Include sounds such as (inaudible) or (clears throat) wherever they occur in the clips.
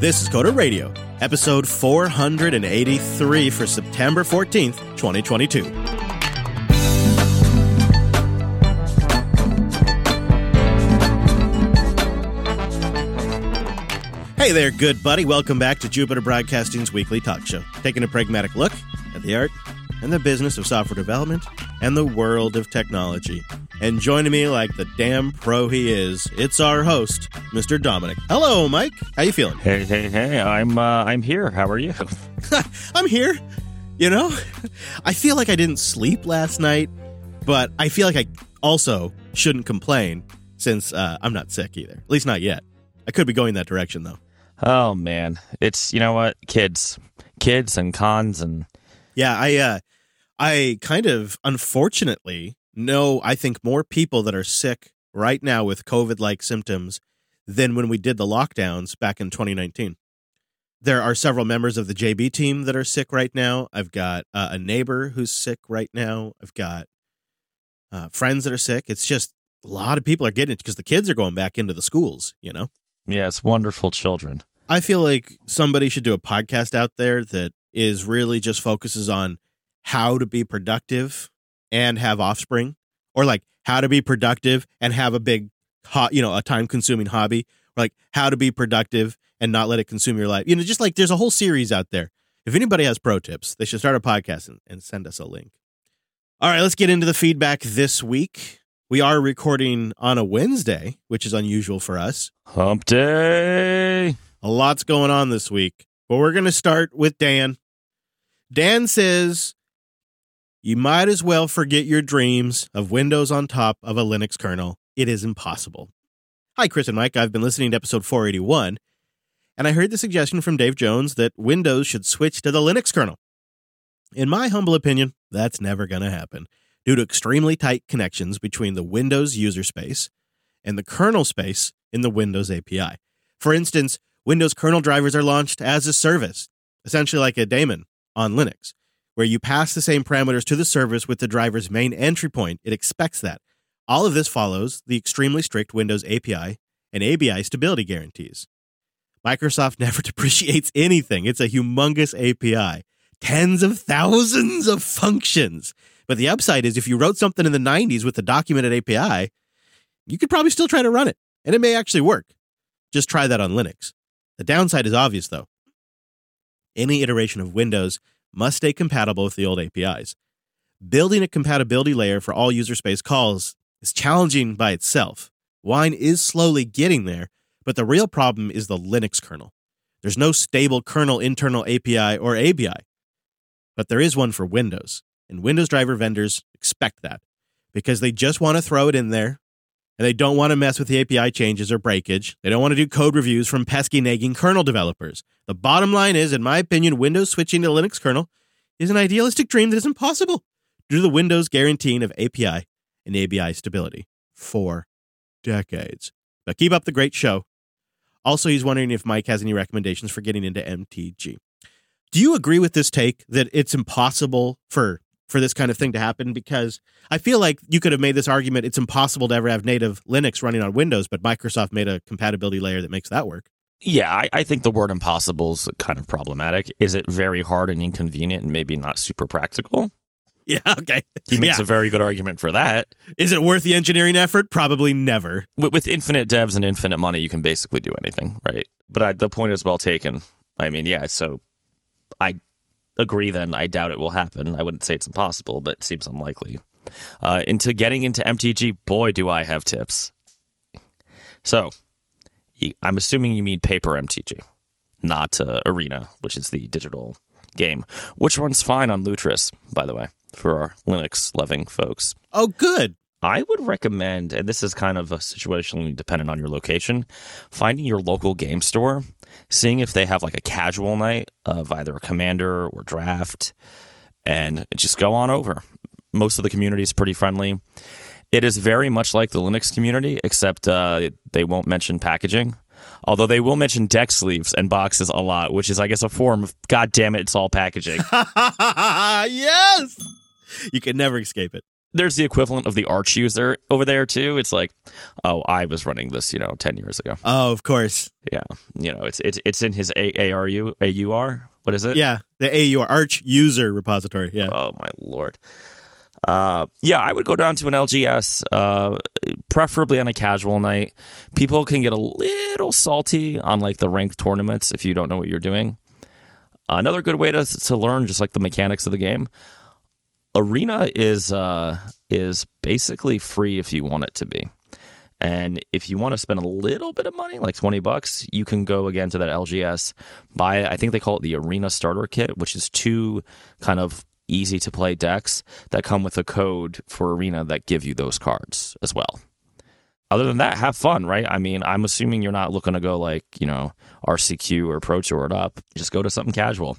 This is Coder Radio, episode 483 for September 14th, 2022. Hey there, good buddy. Welcome back to Jupiter Broadcasting's weekly talk show, taking a pragmatic look at the art and the business of software development and the world of technology. And joining me like the damn pro he is, it's our host, Mr. Dominick. Hello, Mike. How you feeling? Hey, hey, hey! I'm uh, I'm here. How are you? (laughs) (laughs) I'm here. You know, I feel like I didn't sleep last night, but I feel like I also shouldn't complain since uh, I'm not sick either. At least not yet. I could be going that direction though. Oh man, it's you know what, kids, kids and cons and Yeah, I uh I kind of unfortunately know I think more people that are sick right now with COVID like symptoms than when we did the lockdowns back in 2019. There are several members of the JB team that are sick right now. I've got uh, a neighbor who's sick right now. I've got uh, friends that are sick. It's just a lot of people are getting it because the kids are going back into the schools, you know? Yeah, it's wonderful children. I feel like somebody should do a podcast out there that is really just focuses on how to be productive and have offspring, or like how to be productive and have a big, ho- you know, a time consuming hobby, or like how to be productive and not let it consume your life. You know, just like there's a whole series out there. If anybody has pro tips, they should start a podcast and, and send us a link. All right, let's get into the feedback this week. We are recording on a Wednesday, which is unusual for us. Hump day. A lot's going on this week, but we're going to start with Dan. Dan says, You might as well forget your dreams of Windows on top of a Linux kernel. It is impossible. Hi, Chris and Mike. I've been listening to episode 481, and I heard the suggestion from Dave Jones that Windows should switch to the Linux kernel. In my humble opinion, that's never going to happen due to extremely tight connections between the Windows user space and the kernel space in the Windows API. For instance, Windows kernel drivers are launched as a service, essentially like a daemon on Linux, where you pass the same parameters to the service with the driver's main entry point. It expects that. All of this follows the extremely strict Windows API and ABI stability guarantees. Microsoft (laughs) never depreciates anything. It's a humongous API, tens of thousands of functions. But the upside is if you wrote something in the 90s with a documented API, you could probably still try to run it, and it may actually work. Just try that on Linux. The downside is obvious, though. Any iteration of Windows must stay compatible with the old APIs. Building a compatibility layer for all user space calls is challenging by itself. Wine is slowly getting there, but the real problem is the Linux kernel. There's no stable kernel internal API or ABI, but there is one for Windows, and Windows driver vendors expect that because they just want to throw it in there and they don't want to mess with the API changes or breakage. They don't want to do code reviews from pesky nagging kernel developers. The bottom line is, in my opinion, Windows switching to Linux kernel is an idealistic dream that is impossible due to the Windows guaranteeing of API and ABI stability for decades. But keep up the great show. Also, he's wondering if Mike has any recommendations for getting into MTG. Do you agree with this take that it's impossible for for this kind of thing to happen because I feel like you could have made this argument it's impossible to ever have native Linux running on Windows, but Microsoft made a compatibility layer that makes that work. Yeah, I, I think the word impossible is kind of problematic. Is it very hard and inconvenient and maybe not super practical? (laughs) Yeah, okay. He makes Yeah. a very good argument for that. Is it worth the engineering effort? Probably never. With, with infinite devs and infinite money, you can basically do anything, right? But I, the point is well taken. I mean, yeah, so I agree then. I doubt it will happen. I wouldn't say it's impossible, but it seems unlikely. Uh, into getting into MTG, boy, do I have tips. So, I'm assuming you mean paper MTG, not uh, Arena, which is the digital game, which runs fine on Lutris, by the way, for our Linux loving folks. Oh, good. I would recommend, and this is kind of a situationally dependent on your location, finding your local game store, seeing if they have like a casual night of either a commander or draft, and just go on over. Most of the community is pretty friendly. It is very much like the Linux community, except uh, they won't mention packaging. Although they will mention deck sleeves and boxes a lot, which is, I guess, a form of God damn it, it's all packaging. (laughs) yes. You can never escape it. There's the equivalent of the Arch user over there too. It's like, oh, I was running this, you know, ten years ago. Oh, of course. Yeah, you know, it's it's it's in his A- ARU AUR. What is it? Yeah, the AUR Arch user repository. Yeah. Oh my lord. Uh, yeah, I would go down to an LGS, uh, preferably on a casual night. People can get a little salty on like the ranked tournaments if you don't know what you're doing. Another good way to to learn just like the mechanics of the game. Arena is uh, is basically free if you want it to be. And if you want to spend a little bit of money, like 20 bucks, you can go again to that LGS, buy, I think they call it the Arena Starter Kit, which is two kind of easy to play decks that come with a code for Arena that give you those cards as well. Other than that, have fun, right? I mean, I'm assuming you're not looking to go like, you know, RCQ or Pro Tour it up. Just go to something casual.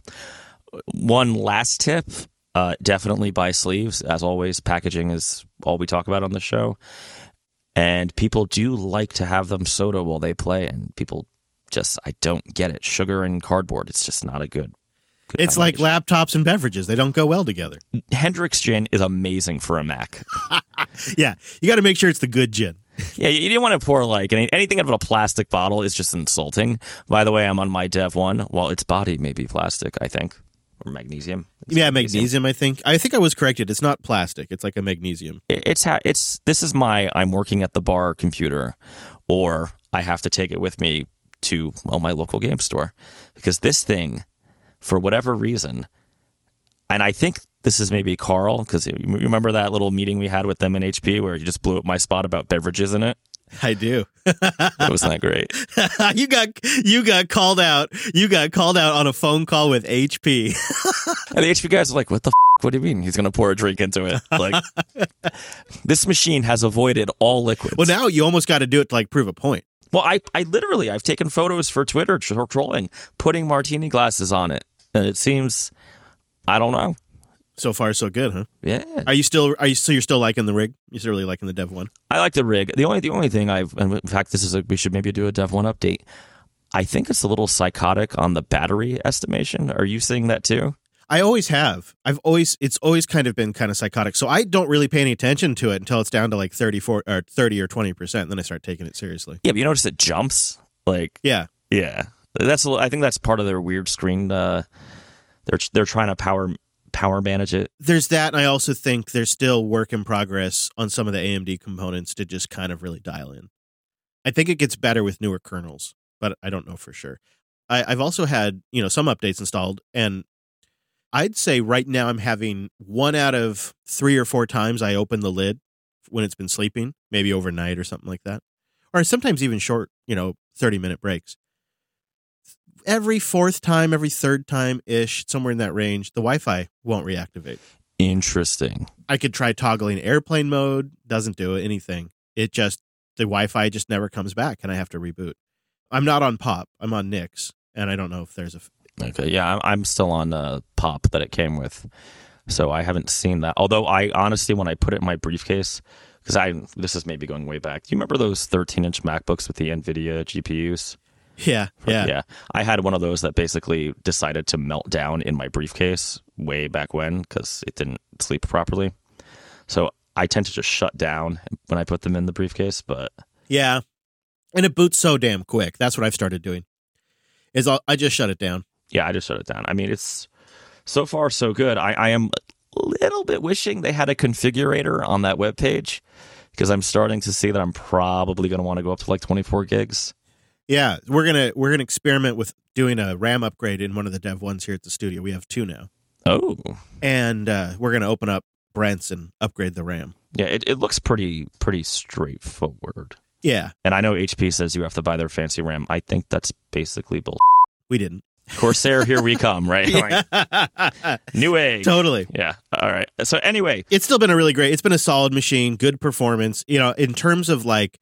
One last tip uh, definitely buy sleeves. As always, packaging is all we talk about on the show and people do like to have them soda while they play and people just i don't get it sugar and cardboard it's just not a good, good It's like laptops and beverages. They don't go well together. hendrick's gin is amazing for a mac (laughs) Yeah. You got to make sure it's the good gin. yeah you didn't want to pour like anything out of a plastic bottle is just insulting by the way i'm on my dev one well its body may be plastic i think or magnesium It's Yeah, magnesium, I think. I think I was corrected. It's not plastic. It's like a magnesium. It's ha- it's this is my i'm working at the bar computer or i have to take it with me to well my local game store because this thing for whatever reason and i think this is maybe carl because you remember that little meeting we had with them in hp where you just blew up my spot about beverages in it (laughs) I do. (laughs) that was not great (laughs) you got you got called out. You got called out on a phone call with HP. and the hp guys are like what the f- what do you mean he's going to pour a drink into it like this machine has avoided all liquids well, now you almost got to do it to like prove a point. Well, I, I literally, I've taken photos for Twitter tro- trolling, putting martini glasses on it, and it seems, I don't know. So far, so good, huh? Yeah, Are you still? Are you? So you're still liking the rig? You're still really liking the Dev one? I like the rig. The only, the only thing I've, and in fact, this is a, we should maybe do a Dev One update. I think it's a little psychotic on the battery estimation. Are you seeing that too? I always have. I've always. It's always kind of been kind of psychotic. So I don't really pay any attention to it until it's down to like 34 or 30 or 20 percent. Then I start taking it seriously. Yeah, but you notice it jumps. Like, Yeah. yeah, that's. a- I think that's part of their weird screen. Uh, they're they're trying to power power manage it. There's that, and I also think there's still work in progress on some of the AMD components to just kind of really dial in. I think it gets better with newer kernels, but I don't know for sure. I, I've also had you know some updates installed, and I'd say right now I'm having one out of three or four times I open the lid when it's been sleeping, maybe overnight or something like that, or sometimes even short, you know, thirty minute breaks. Every fourth time, every third time ish, somewhere in that range, the Wi-Fi won't reactivate. Interesting. I could try toggling airplane mode, doesn't do anything. It just the Wi-Fi just never comes back, and I have to reboot. I'm not on Pop. I'm on Nix, and I don't know if there's a. Okay, yeah, I'm, I'm still on uh, pop that it came with, so I haven't seen that. Although I honestly, when I put it in my briefcase, because I this is maybe going way back. Do you remember those 13 inch MacBooks with the NVIDIA GPUs? Yeah, yeah, yeah. I had one of those that basically decided to melt down in my briefcase way back when because it didn't sleep properly. So I tend to just shut down when I put them in the briefcase, but yeah. And it boots so damn quick. That's what I've started doing. Is I'll, I just shut it down. yeah, I just shut it down. I mean, it's so far so good. I, I am a little bit wishing they had a configurator on that web page because I'm starting to see that I'm probably going to want to go up to like 24 gigs. Yeah, we're gonna we're gonna experiment with doing a RAM upgrade in one of the Dev ones here at the studio. We have two now, Oh, and uh, we're gonna open up Brent's and upgrade the RAM. yeah, it, it looks pretty pretty straightforward. Yeah, And I know HP says you have to buy their fancy RAM. I think that's basically bull. (laughs) we didn't. Corsair, here we come, right? (laughs) Like, (laughs) new age. totally. Yeah. All right. So anyway, it's still been a really great. It's been a solid machine, good performance. You know, in terms of like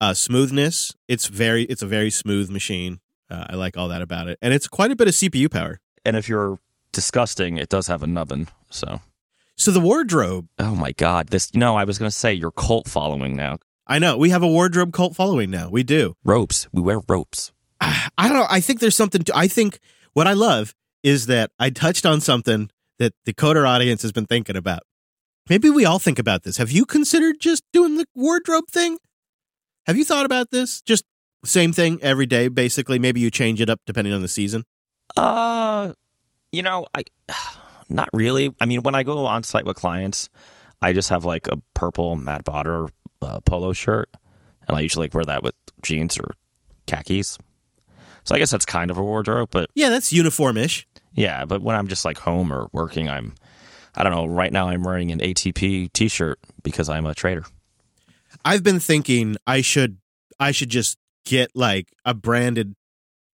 uh, smoothness, it's very it's a very smooth machine. Uh, I like all that about it, and it's quite a bit of CPU power. and if you're disgusting, it does have a nubbin. So, So the wardrobe, oh my God, this. No, I was going to say your cult following now. I know we have a wardrobe cult following now. We do. Ropes. We wear ropes. I don't know. I think there's something. To, I think what I love is that I touched on something that the coder audience has been thinking about. Maybe we all think about this. Have you considered just doing the wardrobe thing? Have you thought about this? Just same thing every day, basically. Maybe you change it up depending on the season. Uh, you know, I (sighs) not really. I mean, when I go on site with clients, I just have like a purple Mad Botter uh, polo shirt, and I usually like wear that with jeans or khakis. So I guess that's kind of a wardrobe, but Yeah, that's uniformish. yeah. But when I'm just like home or working, I'm I don't know. Right now, I'm wearing an ATP T-shirt because I'm a trader. I've been thinking I should I should just get like a branded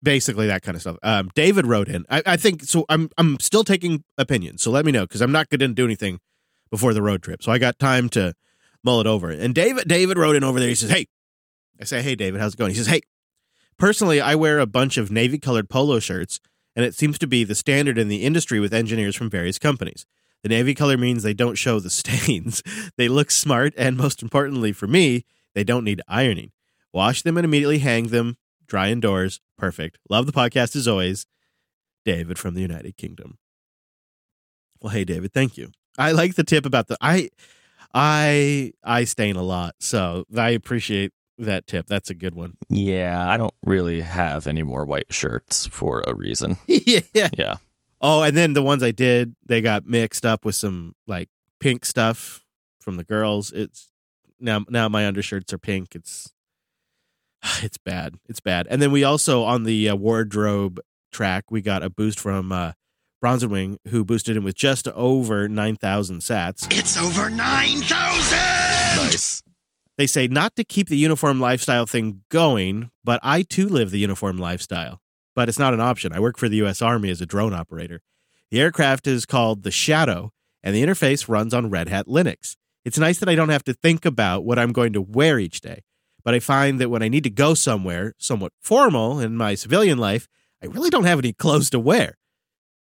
basically that kind of stuff. Um, David wrote in. I, I think so I'm I'm still taking opinions. So let me know because I'm not going to do anything before the road trip. So I got time to mull it over. And David David wrote in over there. He says, "Hey." I say, "Hey David, how's it going?" He says, "Hey, personally I wear a bunch of navy colored polo shirts and it seems to be the standard in the industry with engineers from various companies. The navy color means they don't show the (laughs) stains. they look smart, and most importantly for me, they don't need ironing. Wash them and immediately hang them, dry indoors. Perfect. Love the podcast as always. David from the United Kingdom. Well, hey David, thank you. I like the tip about the I I I stain a lot, so I appreciate that tip. That's a good one. Yeah, I don't really have any more white shirts for a reason. (laughs) yeah. Yeah. Oh, and then the ones I did, they got mixed up with some like pink stuff from the girls. It's now now my undershirts are pink. It's (sighs) it's bad. It's bad. And then we also on the uh, wardrobe track, we got a boost from uh Bronze Wing, who boosted him with just over 9,000 sats. It's over 9,000! Nice. They say not to keep the uniform lifestyle thing going, but I too live the uniform lifestyle. But it's not an option. I work for the U.S. Army as a drone operator. The aircraft is called the Shadow, and the interface runs on Red Hat Linux. It's nice that I don't have to think about what I'm going to wear each day, but I find that when I need to go somewhere somewhat formal in my civilian life, I really don't have any clothes to wear.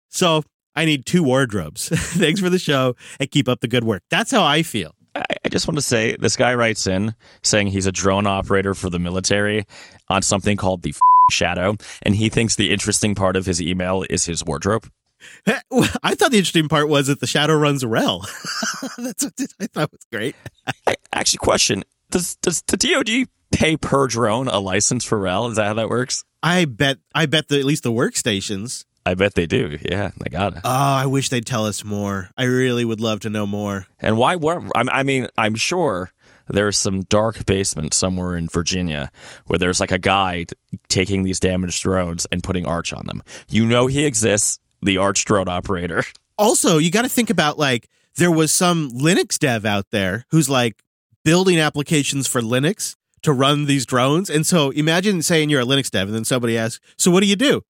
So I need two wardrobes. (laughs) Thanks for the show and keep up the good work. That's how I feel. I just want to say this guy writes in saying he's a drone operator for the military on something called the Shadow, and he thinks the interesting part of his email is his wardrobe. I thought the interesting part was that the shadow runs RHEL. (laughs) That's what I thought was great. Actually, question: Does does the DoD pay per drone a license for RHEL? Is that how that works? I bet I bet that at least the workstations. I bet they do. Yeah, they got it. Oh, I wish they'd tell us more. I really would love to know more. And why were I I mean, I'm sure there's some dark basement somewhere in Virginia where there's like a guy taking these damaged drones and putting Arch on them. You know he exists, the Arch drone operator. Also, you got to think about like there was some Linux dev out there who's like building applications for Linux to run these drones. And so imagine saying you're a Linux dev and then somebody asks, "So what do you do?"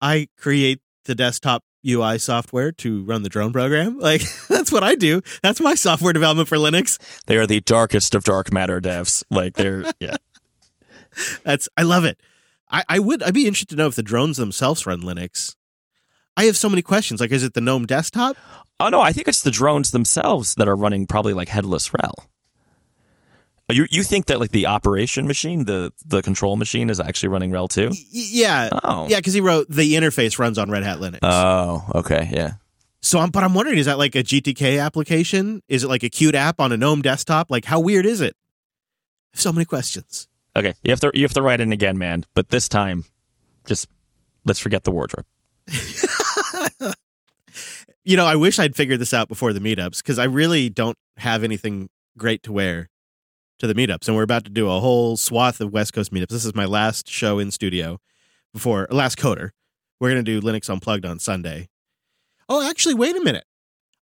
I create the desktop UI software to run the drone program. (laughs) Like that's what I do. That's my software development for Linux. They are the darkest of dark matter devs. Like they're (laughs) yeah. That's I love it. I, I would I'd be interested to know if the drones themselves run Linux. I have so many questions. Like, is it the GNOME desktop? Oh no, I think it's the drones themselves that are running probably like headless RHEL. You you think that like the operation machine, the the control machine, is actually running RHEL too? Y- yeah, Oh, yeah, because he wrote the interface runs on Red Hat Linux. Oh, okay, yeah. so, I'm, but I'm wondering, is that like a GTK application? Is it like a Qt app on a GNOME desktop? Like, how weird is it? So many questions. Okay, you have to you have to write in again, man. But this time, just let's forget the wardrobe. (laughs) You know, I wish I'd figured this out before the meetups because I really don't have anything great to wear to the meetups. And we're about to do a whole swath of West Coast meetups. This is my last show in studio before last coder. We're going to do Linux Unplugged on Sunday. Oh, actually, wait a minute.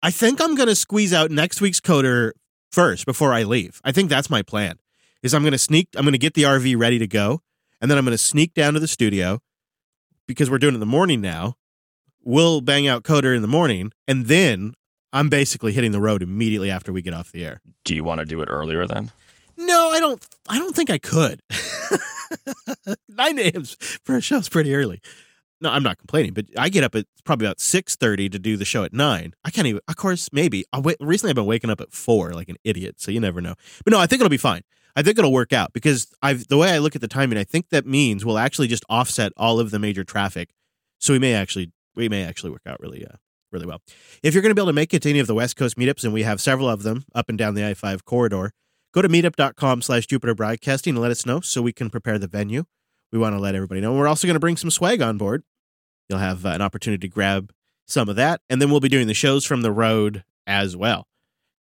I think I'm going to squeeze out next week's coder first before I leave. I think that's my plan. Is I'm going to sneak I'm going to get the RV ready to go and then I'm going to sneak down to the studio because we're doing it in the morning now. We'll bang out coder in the morning and then I'm basically hitting the road immediately after we get off the air. Do you want to do it earlier then? No, I don't. I don't think I could. (laughs) Nine a.m. for a show's pretty early. No, I'm not complaining, but I get up at probably about six thirty to do the show at nine. I can't even. Of course, maybe. I wait, recently, I've been waking up at four like an idiot, so you never know. But no, I think it'll be fine. I think it'll work out because I've the way I look at the timing. I think that means we'll actually just offset all of the major traffic, so we may actually we may actually work out really uh really well. If you're going to be able to make it to any of the West Coast meetups, and we have several of them up and down the I 5 corridor, go to meetup.com slash Jupiter Broadcasting and let us know so we can prepare the venue. We want to let everybody know. We're also going to bring some swag on board. You'll have uh, an opportunity to grab some of that. And then we'll be doing the shows from the road as well.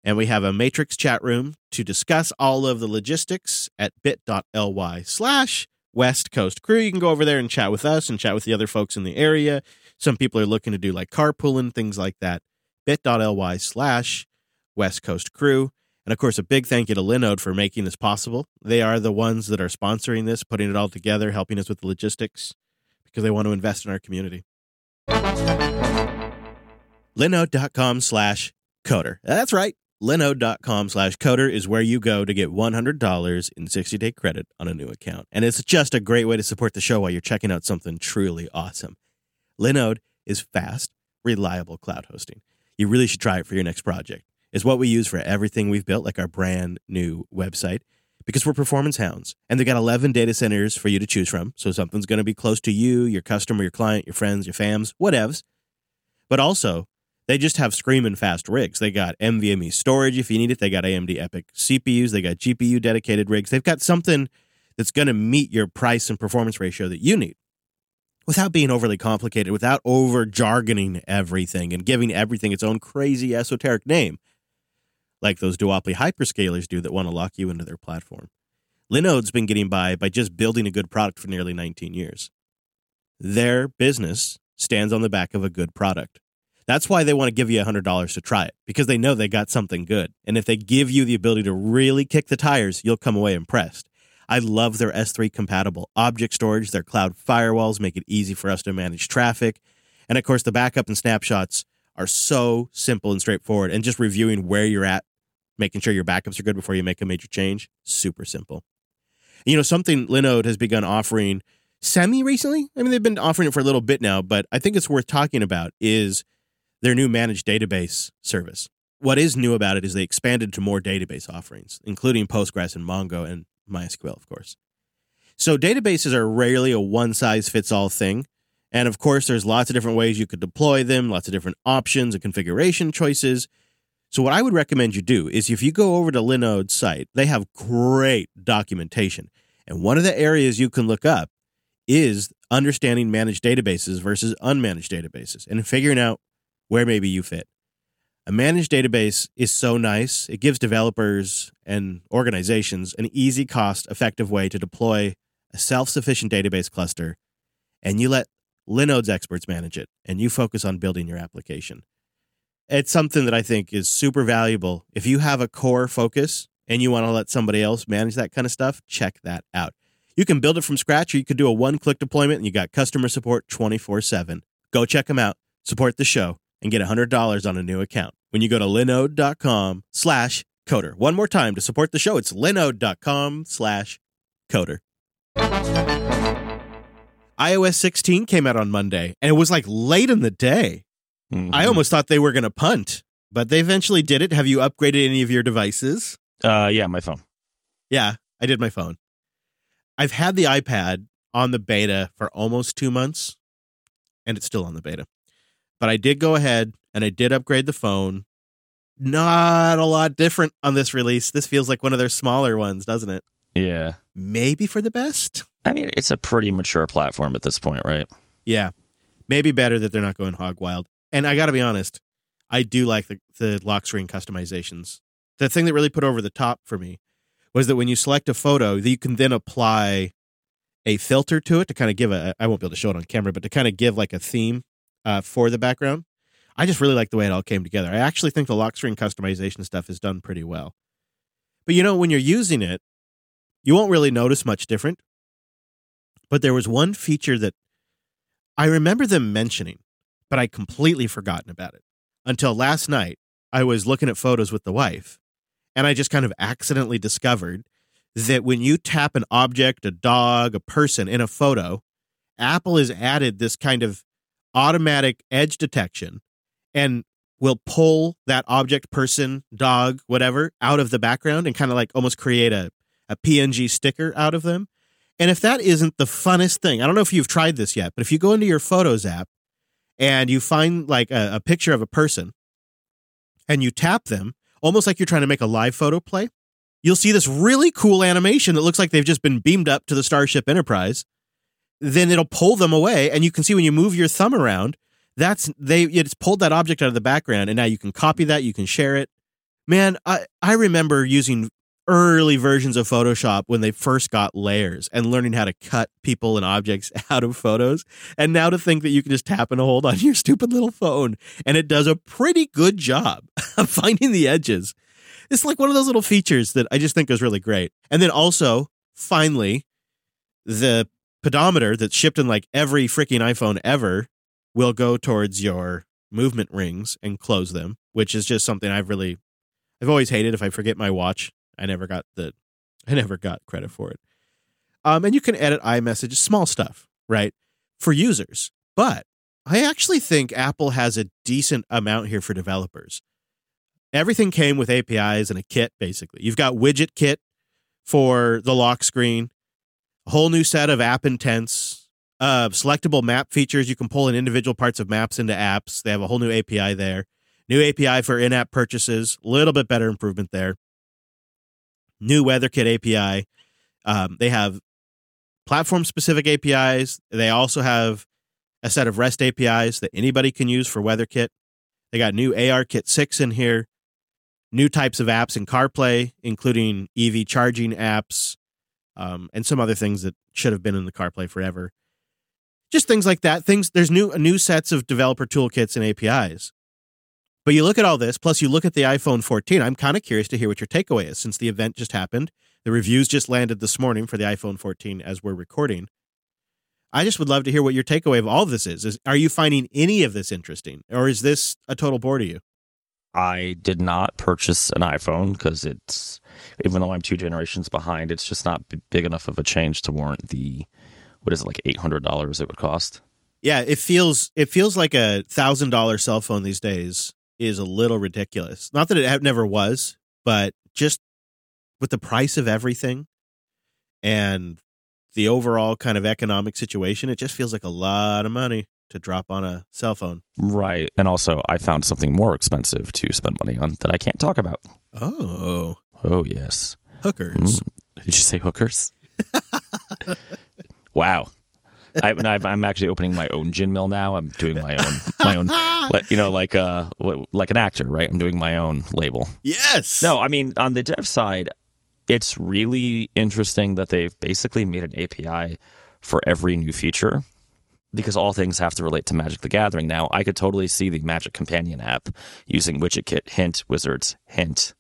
And we have a Matrix chat room to discuss all of the logistics at bit.ly slash West Coast Crew. You can go over there and chat with us and chat with the other folks in the area. Some people are looking to do like carpooling, things like that. bit.ly slash West Coast Crew. And of course, a big thank you to Linode for making this possible. They are the ones that are sponsoring this, putting it all together, helping us with the logistics because they want to invest in our community. Linode.com slash coder. That's right. Linode.com slash coder is where you go to get $100 in 60 day credit on a new account. And it's just a great way to support the show while you're checking out something truly awesome. Linode is fast, reliable cloud hosting. You really should try it for your next project. It's what we use for everything we've built, like our brand new website, because we're performance hounds. And they've got 11 data centers for you to choose from. So something's going to be close to you, your customer, your client, your friends, your fams, whatevs. But also, they just have screaming fast rigs. They got NVMe storage if you need it. They got AMD EPYC CPUs. They got GPU dedicated rigs. They've got something that's going to meet your price and performance ratio that you need without being overly complicated, without over jargoning everything and giving everything its own crazy esoteric name, like those duopoly hyperscalers do that want to lock you into their platform. Linode's been getting by by just building a good product for nearly 19 years. Their business stands on the back of a good product. That's why they want to give you $100 to try it because they know they got something good. And if they give you the ability to really kick the tires, you'll come away impressed. I love their S3 compatible object storage. Their cloud firewalls make it easy for us to manage traffic. And of course, the backup and snapshots are so simple and straightforward. And just reviewing where you're at, making sure your backups are good before you make a major change, super simple. You know, something Linode has begun offering semi recently. I mean, they've been offering it for a little bit now, but I think it's worth talking about is their new managed database service. What is new about it is they expanded to more database offerings, including Postgres and Mongo and MySQL, of course. So databases are rarely a one size fits all thing. And of course, there's lots of different ways you could deploy them, lots of different options and configuration choices. So, what I would recommend you do is if you go over to Linode's site, they have great documentation. And one of the areas you can look up is understanding managed databases versus unmanaged databases and figuring out where maybe you fit. A managed database is so nice. It gives developers and organizations an easy, cost effective way to deploy a self sufficient database cluster, and you let Linode's experts manage it, and you focus on building your application. It's something that I think is super valuable. If you have a core focus and you want to let somebody else manage that kind of stuff, check that out. You can build it from scratch, or you could do a one click deployment and you got customer support 24 7. Go check them out, support the show, and get $100 on a new account when you go to linode.com slash coder. One more time to support the show, it's linode.com slash coder. iOS 16 came out on Monday, and it was like late in the day. Mhm. I almost thought they were going to punt, but they eventually did it. Have you upgraded any of your devices? uh, yeah, my phone. Yeah, I did my phone. I've had the iPad on the beta for almost two months, and it's still on the beta. But I did go ahead and I did upgrade the phone. Not a lot different on this release. This feels like one of their smaller ones, doesn't it? Yeah. Maybe for the best. I mean, it's a pretty mature platform at this point, right? Yeah. Maybe better that they're not going hog wild. And I got to be honest, I do like the, the lock screen customizations. The thing that really put over the top for me was that when you select a photo, you can then apply a filter to it to kind of give a, I won't be able to show it on camera, but to kind of give like a theme uh, for the background. I just really like the way it all came together. I actually think the lock screen customization stuff is done pretty well. But you know, when you're using it, you won't really notice much different. But there was one feature that I remember them mentioning, but I'd completely forgotten about it until last night. I was looking at photos with the wife, and I just kind of accidentally discovered that when you tap an object, a dog, a person in a photo, Apple has added this kind of automatic edge detection and will pull that object, person, dog, whatever out of the background and kind of like almost create a, a PNG sticker out of them. And if that isn't the funnest thing, I don't know if you've tried this yet, but if you go into your Photos app and you find like a, a picture of a person and you tap them, almost like you're trying to make a live photo play. You'll see this really cool animation that looks like they've just been beamed up to the Starship Enterprise. Then it'll pull them away, and you can see when you move your thumb around, that's they it's pulled that object out of the background, and now you can copy that, you can share it. Man, I, I remember using early versions of Photoshop when they first got layers and learning how to cut people and objects (laughs) out of photos. And now to think that you can just tap and hold on (laughs) your stupid little phone and it does a pretty good job (laughs) of finding the edges. It's like one of those little features that I just think is really great. And then also, finally, the pedometer that's shipped in like every freaking iPhone ever will go towards your movement rings and close them, which is just something I've really I've always hated if I forget my watch I never got the I never got credit for it. Um, and you can edit iMessage, small stuff, right? For users. But I actually think Apple has a decent amount here for developers. Everything came with APIs and a kit, basically. You've got WidgetKit for the lock screen, a whole new set of app intents, uh, selectable map features. You can pull in individual parts of maps into apps. They have a whole new API there. New API for in app purchases, a little bit better improvement there new WeatherKit API. Um, they have platform specific APIs. They also have a set of REST APIs that anybody can use for WeatherKit. They got new ARKit 6 in here, new types of apps in CarPlay, including EV charging apps um, and some other things that should have been in the CarPlay forever. Just things like that. Things there's new new sets of developer toolkits and APIs. But you look at all this, plus you look at the iPhone 14. I'm kind of curious to hear what your takeaway is since the event just happened. The reviews just landed this morning for the iPhone 14 as we're recording. I just would love to hear what your takeaway of all of this is. is are you finding any of this interesting, or is this a total bore to you? I did not purchase an iPhone because it's, even though I'm two generations behind, it's just not big enough of a change to warrant the, what is it, like $800 it would cost? Yeah, it feels it feels like a thousand dollar cell phone these days is a little ridiculous. Not that it never was, but just with the price of everything and the overall kind of economic situation, it just feels like a lot of money to drop on a cell phone. Right. And also, I found something more expensive to spend money on that I can't talk about. Oh. Oh, yes. Hookers. Mm. Did you say hookers? (laughs) wow. (laughs) I, am actually opening my own gin mill now. I'm doing my own, my own, (laughs) you know, like uh, like an actor, right? I'm doing my own label. Yes. No, I mean on the dev side, it's really interesting that they've basically made an API for every new feature because all things have to relate to Magic the Gathering now. I could totally see the Magic Companion app using WidgetKit, Hint, Wizards, Hint,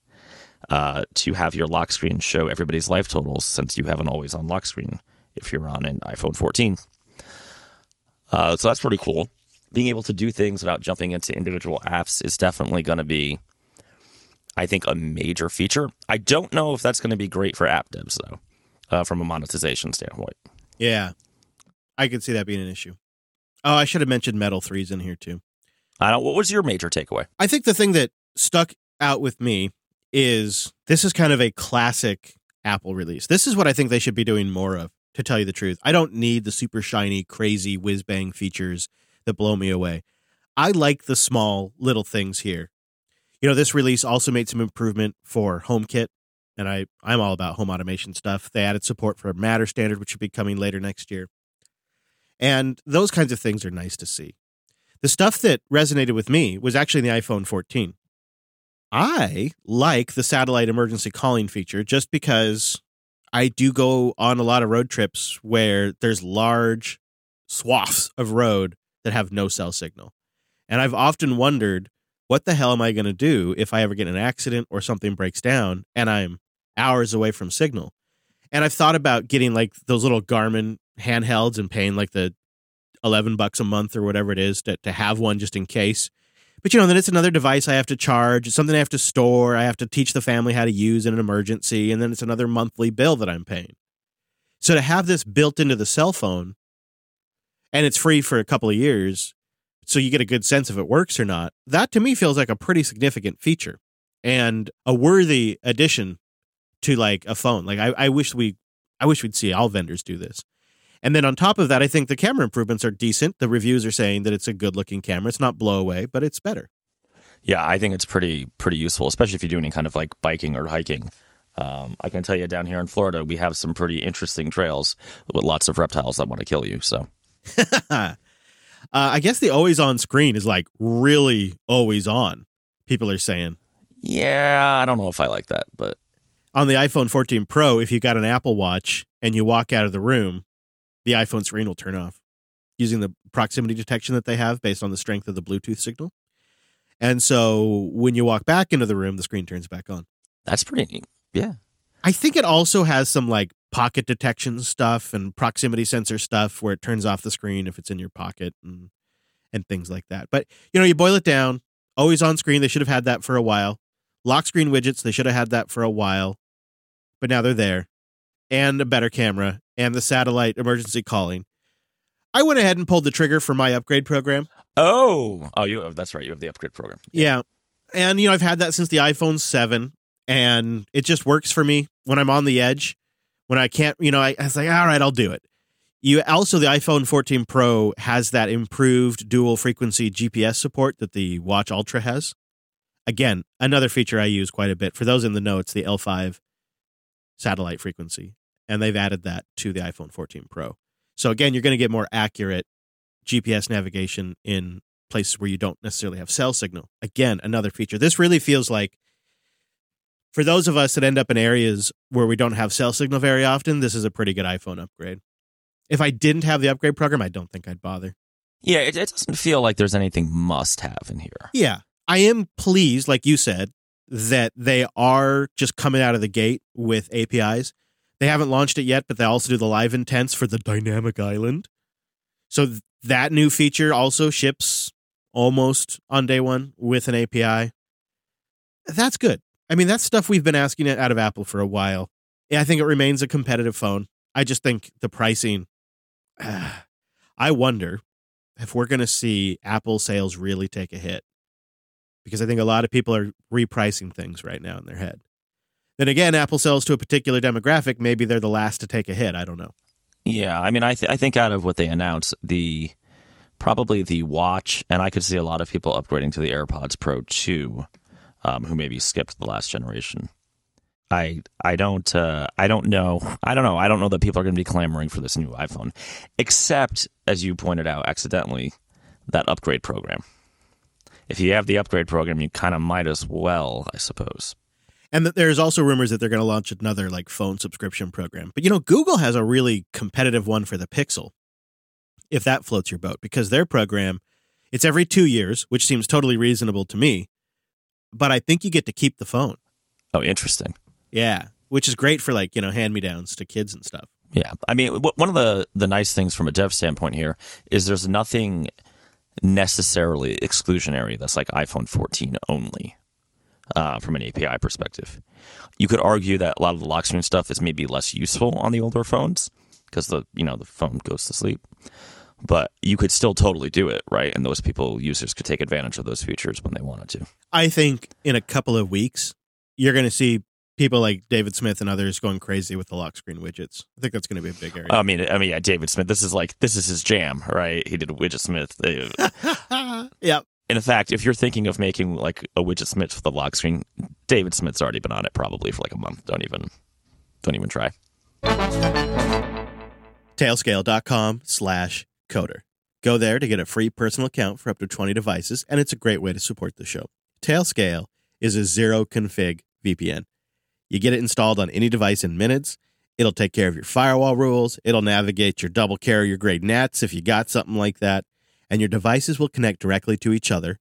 uh, to have your lock screen show everybody's life totals since you have an always on lock screen if you're on an iPhone 14. Uh, so that's pretty cool. Being able to do things without jumping into individual apps is definitely going to be, I think, a major feature. I don't know if that's going to be great for app devs, though, uh, from a monetization standpoint. Yeah, I could see that being an issue. Oh, I should have mentioned Metal 3's in here too. I don't, what was your major takeaway? I think the thing that stuck out with me is this is kind of a classic Apple release. This is what I think they should be doing more of to tell you the truth. I don't need the super shiny, crazy whiz bang features that blow me away. I like the small little things here. You know, this release also made some improvement for HomeKit, and I, I'm all about home automation stuff. They added support for Matter standard, which should be coming later next year. And those kinds of things are nice to see. The stuff that resonated with me was actually the iPhone 14. I like the satellite emergency calling feature just because I do go on a lot of road trips where there's large swaths of road that have no cell signal. And I've often wondered, what the hell am I going to do if I ever get in an accident or something breaks down and I'm hours away from signal? And I've thought about getting like those little Garmin handhelds and paying like the 11 bucks a month or whatever it is to, to have one just in case. But you know, then it's another device I have to charge, it's something I have to store, I have to teach the family how to use in an emergency, and then it's another monthly bill that I'm paying. So to have this built into the cell phone and it's free for a couple of years, so you get a good sense if it works or not, that to me feels like a pretty significant feature and a worthy addition to like a phone. Like I, I wish we I wish we'd see all vendors do this. And then on top of that, I think the camera improvements are decent. The reviews are saying that it's a good looking camera. It's not blow away, but it's better. Yeah, I think it's pretty pretty useful, especially if you do any kind of like biking or hiking. Um, I can tell you down here in Florida, we have some pretty interesting trails with lots of reptiles that want to kill you. So (laughs) uh, I guess the always on screen is like really always on. People are saying yeah, I don't know if I like that, but on the iPhone 14 Pro, if you got an Apple Watch and you walk out of the room, the iPhone screen will turn off using the proximity detection that they have based on the strength of the Bluetooth signal. And so when you walk back into the room, the screen turns back on. that's pretty neat. Yeah. I think it also has some like pocket detection stuff and proximity sensor stuff where it turns off the screen if it's in your pocket and and things like that. But you know, you boil it down, always on screen. They should have had that for a while. Lock screen widgets, they should have had that for a while. But now they're there. And a better camera and the satellite emergency calling. I went ahead and pulled the trigger for my upgrade program. Oh, oh, you have, that's right. You have the upgrade program. Yeah. And, you know, I've had that since the iPhone 7, and it just works for me when I'm on the edge. When I can't, you know, I, I was like, all right, I'll do it. You also, the iPhone 14 Pro has that improved dual frequency GPS support that the Watch Ultra has. Again, another feature I use quite a bit. For those in the know, it's the L5 satellite frequency, and they've added that to the iPhone 14 Pro. So, again, you're going to get more accurate GPS navigation in places where you don't necessarily have cell signal. Again, another feature. This really feels like for those of us that end up in areas where we don't have cell signal very often, this is a pretty good iPhone upgrade. If I didn't have the upgrade program, I don't think I'd bother. Yeah, it, it doesn't feel like there's anything must have in here. Yeah. I am pleased, like you said, that they are just coming out of the gate with APIs. They haven't launched it yet, but they also do the live intents for the dynamic island. So th- that new feature also ships almost on day one with an API. That's good. I mean, that's stuff we've been asking it out of Apple for a while. Yeah, I think it remains a competitive phone. I just think the pricing. (sighs) I wonder if we're going to see Apple sales really take a hit because I think a lot of people are repricing things right now in their head. Then again, Apple sells to a particular demographic. Maybe they're the last to take a hit. I don't know. Yeah, I mean, I th- I think out of what they announced, the probably the watch, and I could see a lot of people upgrading to the AirPods Pro 2, um, who maybe skipped the last generation. I I don't uh, I don't know I don't know I don't know that people are going to be clamoring for this new iPhone, except as you pointed out accidentally, that upgrade program. If you have the upgrade program, you kind of might as well, I suppose. And that there's also rumors that they're going to launch another like phone subscription program. But you know, Google has a really competitive one for the Pixel. If that floats your boat, because their program, it's every two years, which seems totally reasonable to me. But I think you get to keep the phone. Oh, interesting. Yeah, which is great for like you know hand me downs to kids and stuff. Yeah, I mean, one of the the nice things from a dev standpoint here is there's nothing necessarily exclusionary that's like iPhone 14 only. Uh, from an API perspective, you could argue that a lot of the lock screen stuff is maybe less useful on the older phones because the you know the phone goes to sleep. But you could still totally do it, right? And those people users could take advantage of those features when they wanted to. I think in a couple of weeks, you're going to see people like David Smith and others going crazy with the lock screen widgets. I think that's going to be a big area. I mean, I mean, yeah, David Smith. This is like this is his jam, right? He did Widgetsmith. (laughs) (laughs) yeah. In fact, if you're thinking of making like a Widgetsmith for the lock screen, David Smith's already been on it probably for like a month. Don't even, don't even try. Tailscale.com slash coder. Go there to get a free personal account for up to 20 devices, and it's a great way to support the show. Tailscale is a zero config VPN. You get it installed on any device in minutes. It'll take care of your firewall rules. It'll navigate your double carrier grade NATs if you got something like that. And your devices will connect directly to each other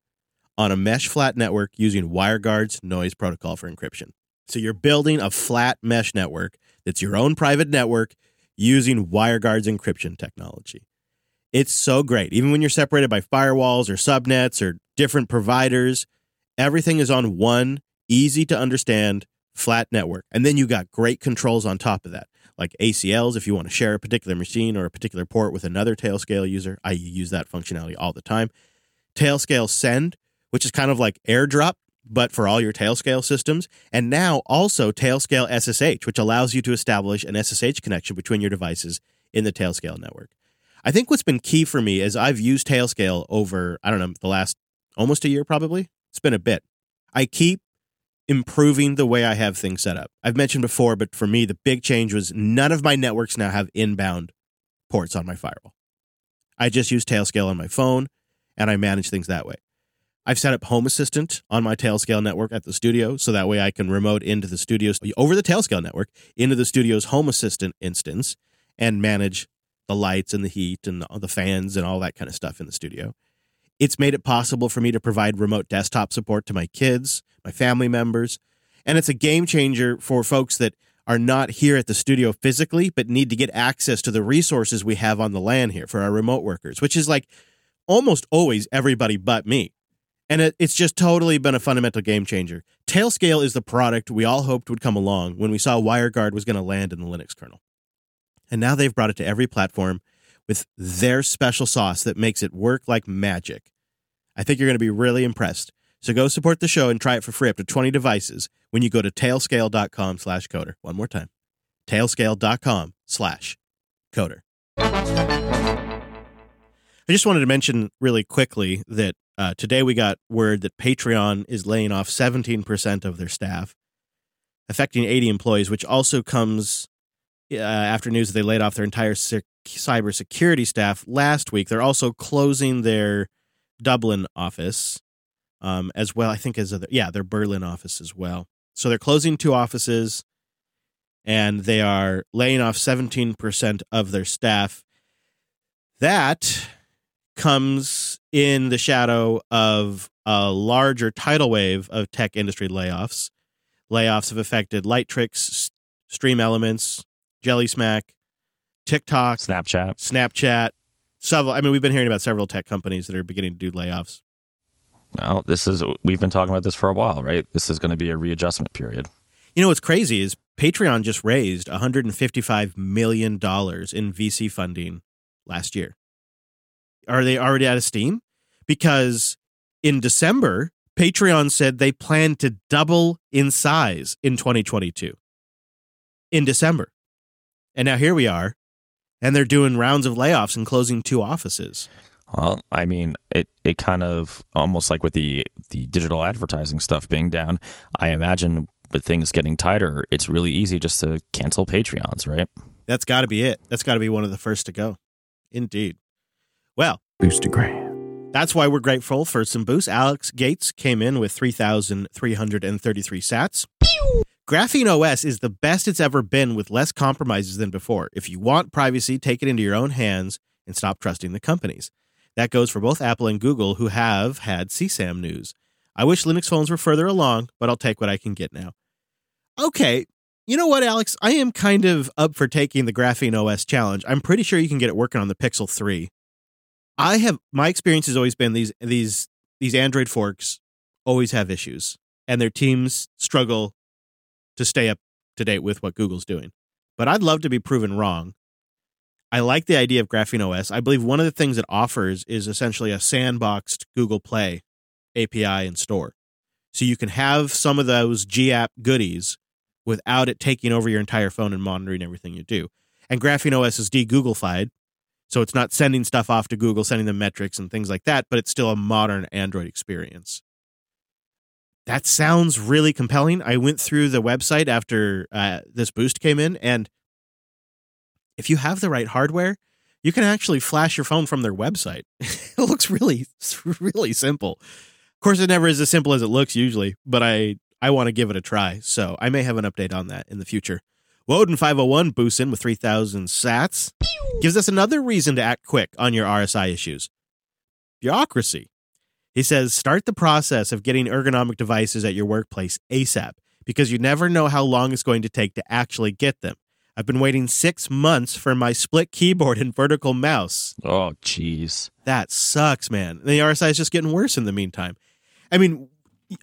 on a mesh flat network using WireGuard's noise protocol for encryption. So you're building a flat mesh network that's your own private network using WireGuard's encryption technology. It's so great. Even when you're separated by firewalls or subnets or different providers, everything is on one easy to understand flat network. And then you got great controls on top of that, like ACLs if you want to share a particular machine or a particular port with another Tailscale user. I use that functionality all the time. Tailscale Send, which is kind of like AirDrop, but for all your Tailscale systems. And now also Tailscale SSH, which allows you to establish an SSH connection between your devices in the Tailscale network. I think what's been key for me is I've used Tailscale over, I don't know, the last almost a year probably. It's been a bit. I keep improving the way I have things set up. I've mentioned before, but for me, the big change was none of my networks now have inbound ports on my firewall. I just use Tailscale on my phone and I manage things that way. I've set up Home Assistant on my Tailscale network at the studio, so that way I can remote into the studio's over the Tailscale network into the studio's Home Assistant instance and manage the lights and the heat and the fans and all that kind of stuff in the studio. It's made it possible for me to provide remote desktop support to my kids, my family members, and it's a game changer for folks that are not here at the studio physically, but need to get access to the resources we have on the LAN here for our remote workers, which is like almost always everybody but me. And it, it's just totally been a fundamental game changer. Tailscale is the product we all hoped would come along when we saw WireGuard was going to land in the Linux kernel. And now they've brought it to every platform with their special sauce that makes it work like magic. I think you're going to be really impressed. So go support the show and try it for free up to 20 devices when you go to tailscale.com slash coder. One more time. tailscale.com slash coder. I just wanted to mention really quickly that uh, today we got word that Patreon is laying off 17% of their staff, affecting 80 employees, which also comes uh, after news that they laid off their entire sec- cybersecurity staff last week. They're also closing their Dublin office um, as well. I think as other, yeah, their Berlin office as well. So they're closing two offices, and they are laying off seventeen percent of their staff. That comes in the shadow of a larger tidal wave of tech industry layoffs. Layoffs have affected Lightricks, Stream Elements, Jelly Smack, TikTok, Snapchat, Snapchat, several. I mean, we've been hearing about several tech companies that are beginning to do layoffs. Well, this is we've been talking about this for a while, right? This is going to be a readjustment period. You know what's crazy is Patreon just raised 155 million dollars in VC funding last year. Are they already out of steam? Because in December, Patreon said they plan to double in size in 2022. In December. And now here we are, and they're doing rounds of layoffs and closing two offices. Well, I mean, it, it kind of almost like with the the digital advertising stuff being down. I imagine with things getting tighter, it's really easy just to cancel Patreons, right? That's got to be it. That's got to be one of the first to go. Indeed. Well, Boostagram. That's why we're grateful for some boosts. Alex Gates came in with 3,333 sats. Graphene OS is the best it's ever been with less compromises than before. If you want privacy, take it into your own hands and stop trusting the companies. That goes for both Apple and Google, who have had CSAM news. I wish Linux phones were further along, but I'll take what I can get now. Okay, you know what, Alex? I am kind of up for taking the Graphene OS challenge. I'm pretty sure you can get it working on the Pixel 3. I have my experience has always been these these these Android forks always have issues, and their teams struggle to stay up to date with what Google's doing. But I'd love to be proven wrong. I like the idea of Graphene OS. I believe one of the things it offers is essentially a sandboxed Google Play API and store. So you can have some of those GApp goodies without it taking over your entire phone and monitoring everything you do. And Graphene OS is de-Googlefied, So it's not sending stuff off to Google, sending them metrics and things like that, but it's still a modern Android experience. That sounds really compelling. I went through the website after uh, this boost came in, and if you have the right hardware, you can actually flash your phone from their website. (laughs) it looks really, really simple. Of course, it never is as simple as it looks usually, but I I want to give it a try. So I may have an update on that in the future. Woden 501 boosts in with 3,000 sats. Gives us another reason to act quick on your RSI issues. Bureaucracy. He says start the process of getting ergonomic devices at your workplace ASAP because you never know how long it's going to take to actually get them. I've been waiting six months for my split keyboard and vertical mouse. Oh, jeez. That sucks, man. The RSI is just getting worse in the meantime. I mean,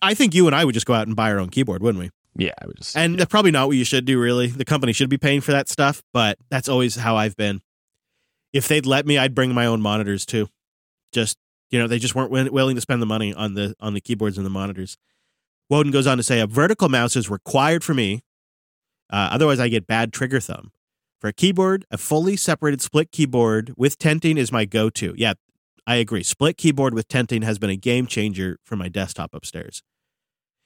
I think you and I would just go out and buy our own keyboard, wouldn't we? Yeah, I would just. And that's probably not what you should do, really. The company should be paying for that stuff, but that's always how I've been. If they'd let me, I'd bring my own monitors too. Just you know, they just weren't willing to spend the money on the on the keyboards and the monitors. Woden goes on to say a vertical mouse is required for me. Uh, otherwise, I get bad trigger thumb. For a keyboard, a fully separated split keyboard with tenting is my go to. Yeah, I agree. Split keyboard with tenting has been a game changer for my desktop upstairs.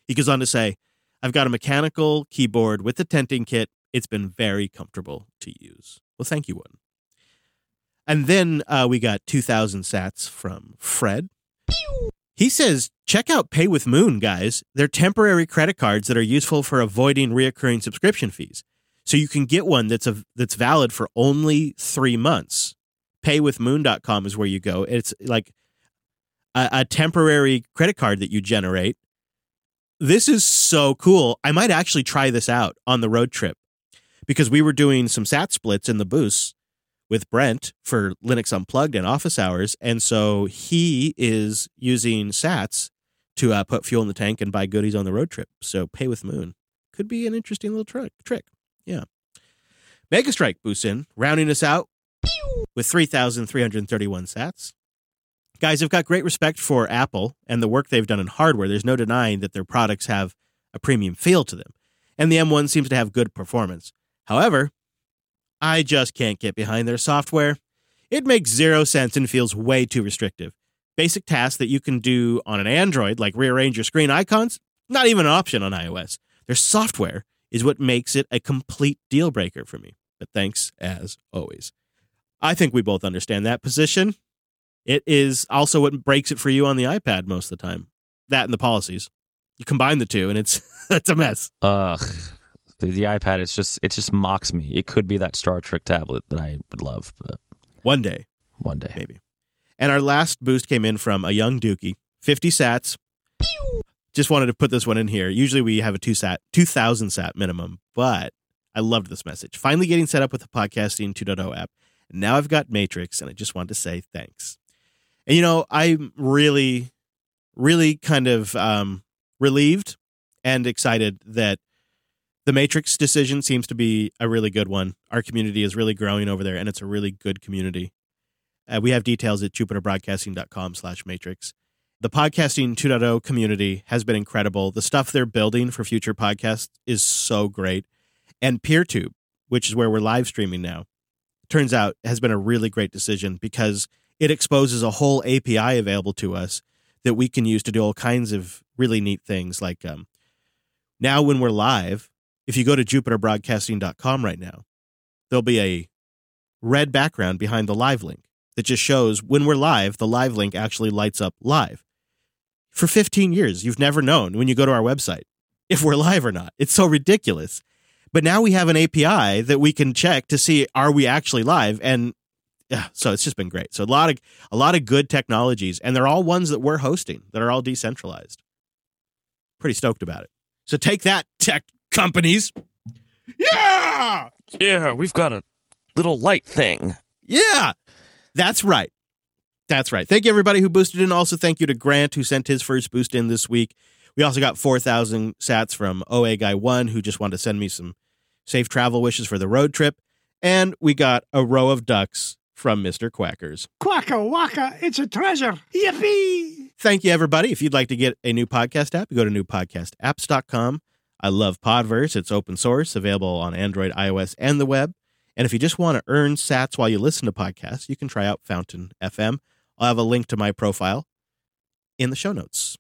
He goes on to say, I've got a mechanical keyboard with the tenting kit. It's been very comfortable to use. Well, thank you, one. And then uh, we got 2,000 sats from Fred. He says, check out Pay with Moon, guys. They're temporary credit cards that are useful for avoiding reoccurring subscription fees. So you can get one that's a, that's valid for only three months. Paywithmoon.com is where you go. It's like a, a temporary credit card that you generate. This is so cool. I might actually try this out on the road trip because we were doing some sat splits in the booths with Brent for Linux Unplugged and office hours. And so he is using sats to uh, put fuel in the tank and buy goodies on the road trip. So pay with Moon could be an interesting little trick. Trick, yeah. Mega Strike boosts in, rounding us out with 3,331 sats. Guys, I've got great respect for Apple and the work they've done in hardware. There's no denying that their products have a premium feel to them, and the M1 seems to have good performance. However, I just can't get behind their software. It makes zero sense and feels way too restrictive. Basic tasks that you can do on an Android, like rearrange your screen icons, not even an option on iOS. Their software is what makes it a complete deal breaker for me. But thanks as always. I think we both understand that position. It is also what breaks it for you on the iPad most of the time. That and the policies. You combine the two and it's (laughs) it's a mess. Ugh. The, the iPad is just it just mocks me. It could be that Star Trek tablet that I would love, but One day, one day. maybe. And our last boost came in from a young Dookie, 50 sats. Just wanted to put this one in here. Usually we have a two sat, 2000 sat minimum, but I loved this message. Finally getting set up with the podcasting 2.0 app. And now I've got Matrix and I just wanted to say thanks. And you know, I'm really, really kind of um, relieved and excited that the Matrix decision seems to be a really good one. Our community is really growing over there and it's a really good community. Uh, we have details at jupiterbroadcasting.com slash matrix. The podcasting 2.0 community has been incredible. The stuff they're building for future podcasts is so great. And PeerTube, which is where we're live streaming now, turns out has been a really great decision because it exposes a whole API available to us that we can use to do all kinds of really neat things. Like um, now, when we're live, if you go to jupiterbroadcasting.com right now, there'll be a red background behind the live link that just shows when we're live, the live link actually lights up live. For 15 years, you've never known when you go to our website if we're live or not. It's so ridiculous. But now we have an API that we can check to see are we actually live and yeah, so it's just been great. So a lot of a lot of good technologies and they're all ones that we're hosting that are all decentralized. Pretty stoked about it. So take that tech companies. Yeah! Yeah, we've got a little light thing. Yeah, that's right. That's right. Thank you, everybody who boosted in. Also, thank you to Grant, who sent his first boost in this week. We also got 4,000 sats from OA Guy 1, who just wanted to send me some safe travel wishes for the road trip. And we got a row of ducks from Mr. Quackers. Quacka waka, it's a treasure. Yippee! Thank you, everybody. If you'd like to get a new podcast app, go to newpodcastapps.com. I love Podverse. It's open source, available on Android, iOS, and the web. And if you just want to earn sats while you listen to podcasts, you can try out Fountain FM. I'll have a link to my profile in the show notes.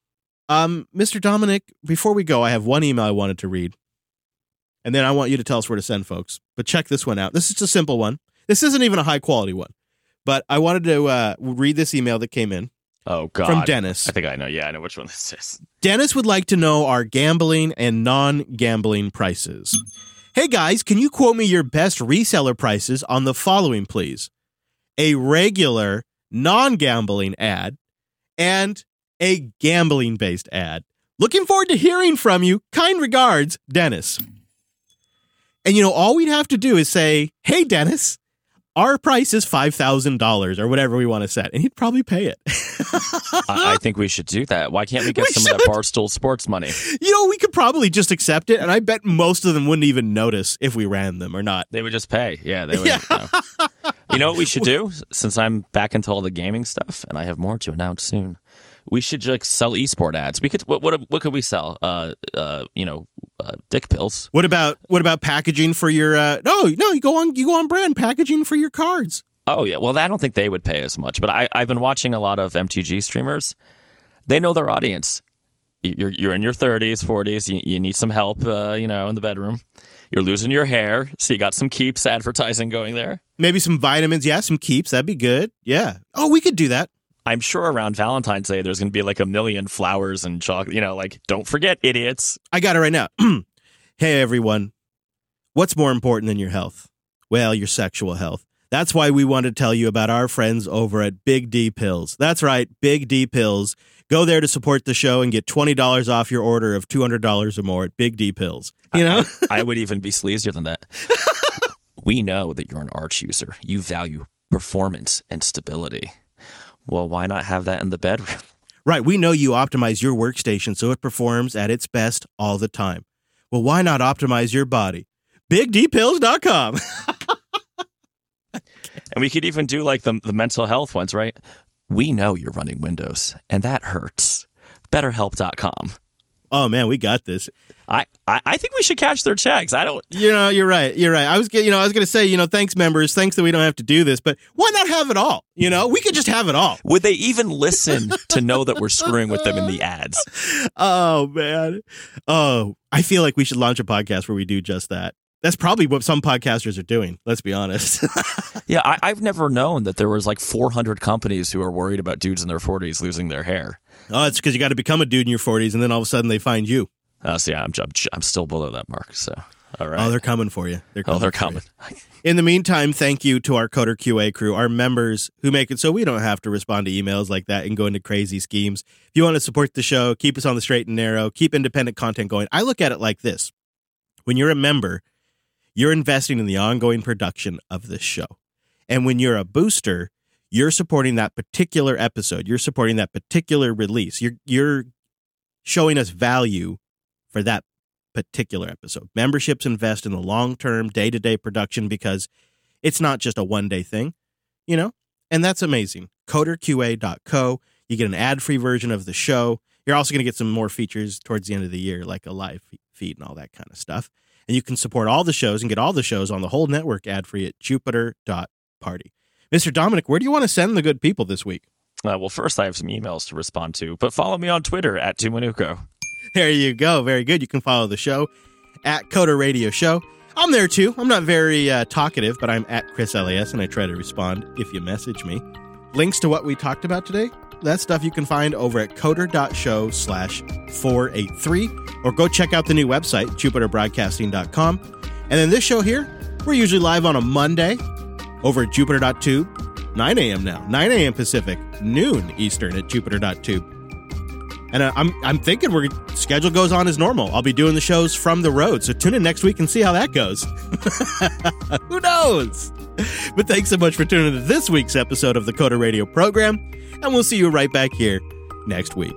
Um, Mr. Dominick, before we go, I have one email I wanted to read. And then I want you to tell us where to send folks. But check this one out. This is a simple one. This isn't even a high quality one. But I wanted to uh, read this email that came in Oh God. from Dennis. I think I know. Yeah, I know which one this is. Dennis would like to know our gambling and non gambling prices. Hey guys, can you quote me your best reseller prices on the following, please? A regular non gambling ad and a gambling based ad. Looking forward to hearing from you. Kind regards, Dennis. And you know, all we'd have to do is say, Hey, Dennis, our price is $5,000 or whatever we want to set. And he'd probably pay it. I, I think we should do that. Why can't we (laughs) get We some of that Barstool Sports money? you know, we could probably just accept it. And I bet most of them wouldn't even notice if we ran them or not. They would just pay. Yeah, they would. Yeah. You, know. You know what we should (laughs) do? Since I'm back into all the gaming stuff, and I have more to announce soon. We should like sell esport ads. We could. What what, what could we sell? Uh, uh, you know, uh, dick pills. What about what about packaging for your? Uh, no, no, you go on you go on brand packaging for your cards. Oh yeah, well I don't think they would pay as much, but I, I've been watching a lot of MTG streamers. They know their audience. You're you're in your 30s, 40s. You, you need some help, uh, you know, in the bedroom. You're losing your hair, so you got some keeps advertising going there. Maybe some vitamins. Yeah, some keeps. That'd be good. Yeah. Oh, we could do that. I'm sure around Valentine's Day there's going to be like a million flowers and chocolate. You know, like don't forget, idiots. I got it right now. (clears throat) hey everyone, what's more important than your health? Well, your sexual health. That's why we want to tell you about our friends over at Big D Pills. That's right, Big D Pills. Go there to support the show and get $20 off your order of $200 or more at Big D Pills. You know? I (laughs) would even be sleazier than that. (laughs) we know that you're an Arch user. You value performance and stability. Well, why not have that in the bedroom? (laughs) right, we know you optimize your workstation so it performs at its best all the time. Well, why not optimize your body? BigDPills.com. (laughs) And we could even do like the, the mental health ones, right? We know you're running Windows, and that hurts. BetterHelp.com. oh man, we got this. I, I, I think we should cash their checks. I don't. You know, you're right. You're right. I was, you know, I was going to say, you know, thanks members, thanks that we don't have to do this, but why not have it all? You know, we could just have it all. Would they even listen to know that we're screwing with them in the ads? (laughs) Oh man. Oh, I feel like we should launch a podcast where we do just that. That's probably what some podcasters are doing. Let's be honest. (laughs) Yeah, I, I've never known that there was like 400 companies who are worried about dudes in their 40s losing their hair. Oh, it's because you got to become a dude in your 40s, and then all of a sudden they find you. Uh, so yeah, I'm, I'm I'm still below that mark. So all right. Oh, they're coming for you. They're oh, they're coming. (laughs) In the meantime, thank you to our Coder QA crew, our members who make it so we don't have to respond to emails like that and go into crazy schemes. If you want to support the show, keep us on the straight and narrow, keep independent content going. I look at it like this when you're a member, you're investing in the ongoing production of this show. And when you're a booster, you're supporting that particular episode. You're supporting that particular release. You're you're showing us value for that particular episode. Memberships invest in the long term, day to day production because it's not just a one day thing, you know? And that's amazing. CoderQA.co. You get an ad free version of the show. You're also going to get some more features towards the end of the year, like a live feed and all that kind of stuff. And you can support all the shows and get all the shows on the whole network ad free at jupiter.party. Mr. Dominick, where do you want to send the good people this week? Uh, well, first I have some emails to respond to, but follow me on Twitter at Dominucco. There you go. Very good. You can follow the show at Coder Radio Show. I'm there too. I'm not very uh, talkative, but I'm at Chris LAS and I try to respond if you message me. Links to what we talked about today, that stuff you can find over at coder.show slash 483 or go check out the new website, jupiterbroadcasting.com. And then this show here, we're usually live on a Monday over at jupiter.tube, 9 a.m. now, 9 a.m. Pacific, noon Eastern at jupiter.tube. And uh, I'm I'm thinking we're schedule goes on as normal. I'll be doing the shows from the road, so tune in next week and see how that goes. (laughs) Who knows? But thanks so much for tuning in to this week's episode of the Coder Radio program, and we'll see you right back here next week.